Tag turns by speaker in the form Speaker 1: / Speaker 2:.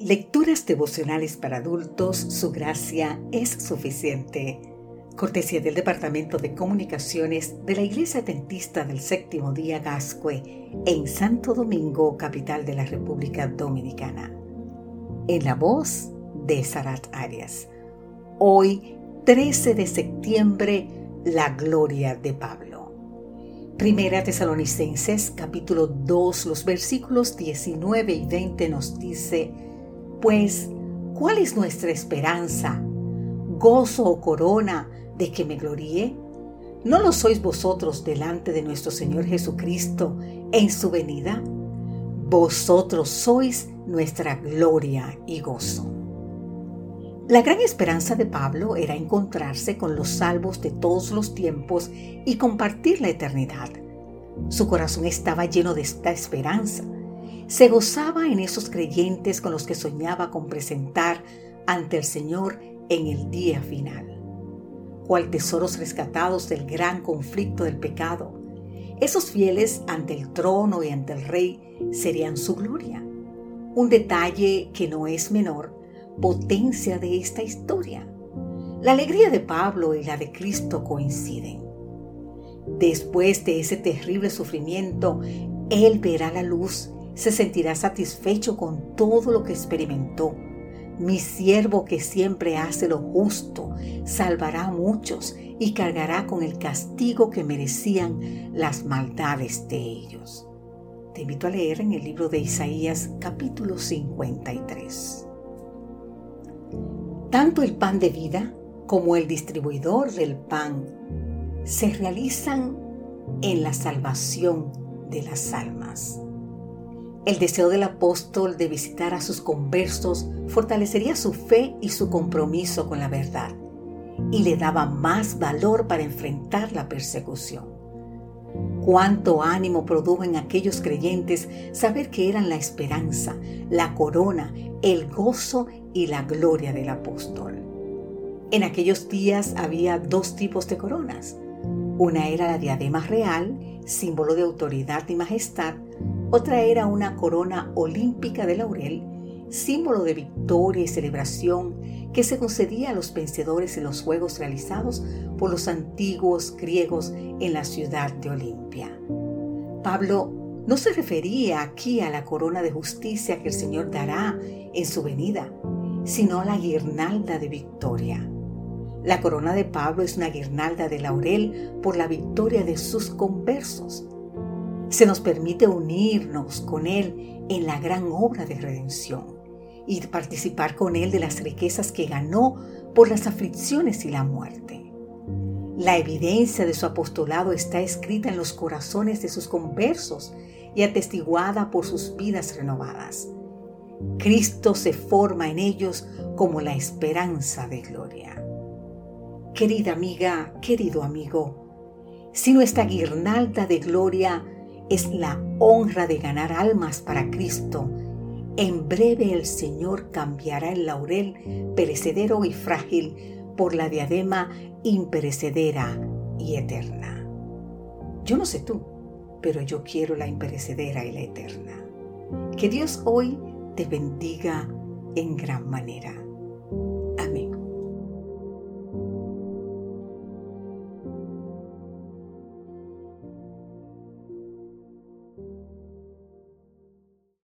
Speaker 1: Lecturas devocionales para adultos, su gracia es suficiente. Cortesía del Departamento de Comunicaciones de la Iglesia Adventista del Séptimo Día Gascue en Santo Domingo, capital de la República Dominicana. En la voz de Sarat Arias. Hoy, 13 de septiembre, la gloria de Pablo. Primera Tesalonicenses capítulo 2, los versículos 19 y 20 nos dice, pues, ¿cuál es nuestra esperanza? ¿Gozo o corona de que me gloríe? ¿No lo sois vosotros delante de nuestro Señor Jesucristo en su venida? Vosotros sois nuestra gloria y gozo. La gran esperanza de Pablo era encontrarse con los salvos de todos los tiempos y compartir la eternidad. Su corazón estaba lleno de esta esperanza se gozaba en esos creyentes con los que soñaba con presentar ante el Señor en el día final. Cual tesoros rescatados del gran conflicto del pecado, esos fieles ante el trono y ante el rey serían su gloria. Un detalle que no es menor, potencia de esta historia. La alegría de Pablo y la de Cristo coinciden. Después de ese terrible sufrimiento, Él verá la luz se sentirá satisfecho con todo lo que experimentó. Mi siervo que siempre hace lo justo, salvará a muchos y cargará con el castigo que merecían las maldades de ellos. Te invito a leer en el libro de Isaías capítulo 53. Tanto el pan de vida como el distribuidor del pan se realizan en la salvación de las almas. El deseo del apóstol de visitar a sus conversos fortalecería su fe y su compromiso con la verdad y le daba más valor para enfrentar la persecución. Cuánto ánimo produjo en aquellos creyentes saber que eran la esperanza, la corona, el gozo y la gloria del apóstol. En aquellos días había dos tipos de coronas. Una era la diadema real, símbolo de autoridad y majestad, otra era una corona olímpica de laurel, símbolo de victoria y celebración que se concedía a los vencedores en los juegos realizados por los antiguos griegos en la ciudad de Olimpia. Pablo no se refería aquí a la corona de justicia que el Señor dará en su venida, sino a la guirnalda de victoria. La corona de Pablo es una guirnalda de laurel por la victoria de sus conversos se nos permite unirnos con Él en la gran obra de redención y participar con Él de las riquezas que ganó por las aflicciones y la muerte. La evidencia de su apostolado está escrita en los corazones de sus conversos y atestiguada por sus vidas renovadas. Cristo se forma en ellos como la esperanza de gloria. Querida amiga, querido amigo, si nuestra guirnalda de gloria es la honra de ganar almas para Cristo. En breve el Señor cambiará el laurel perecedero y frágil por la diadema imperecedera y eterna. Yo no sé tú, pero yo quiero la imperecedera y la eterna. Que Dios hoy te bendiga en gran manera.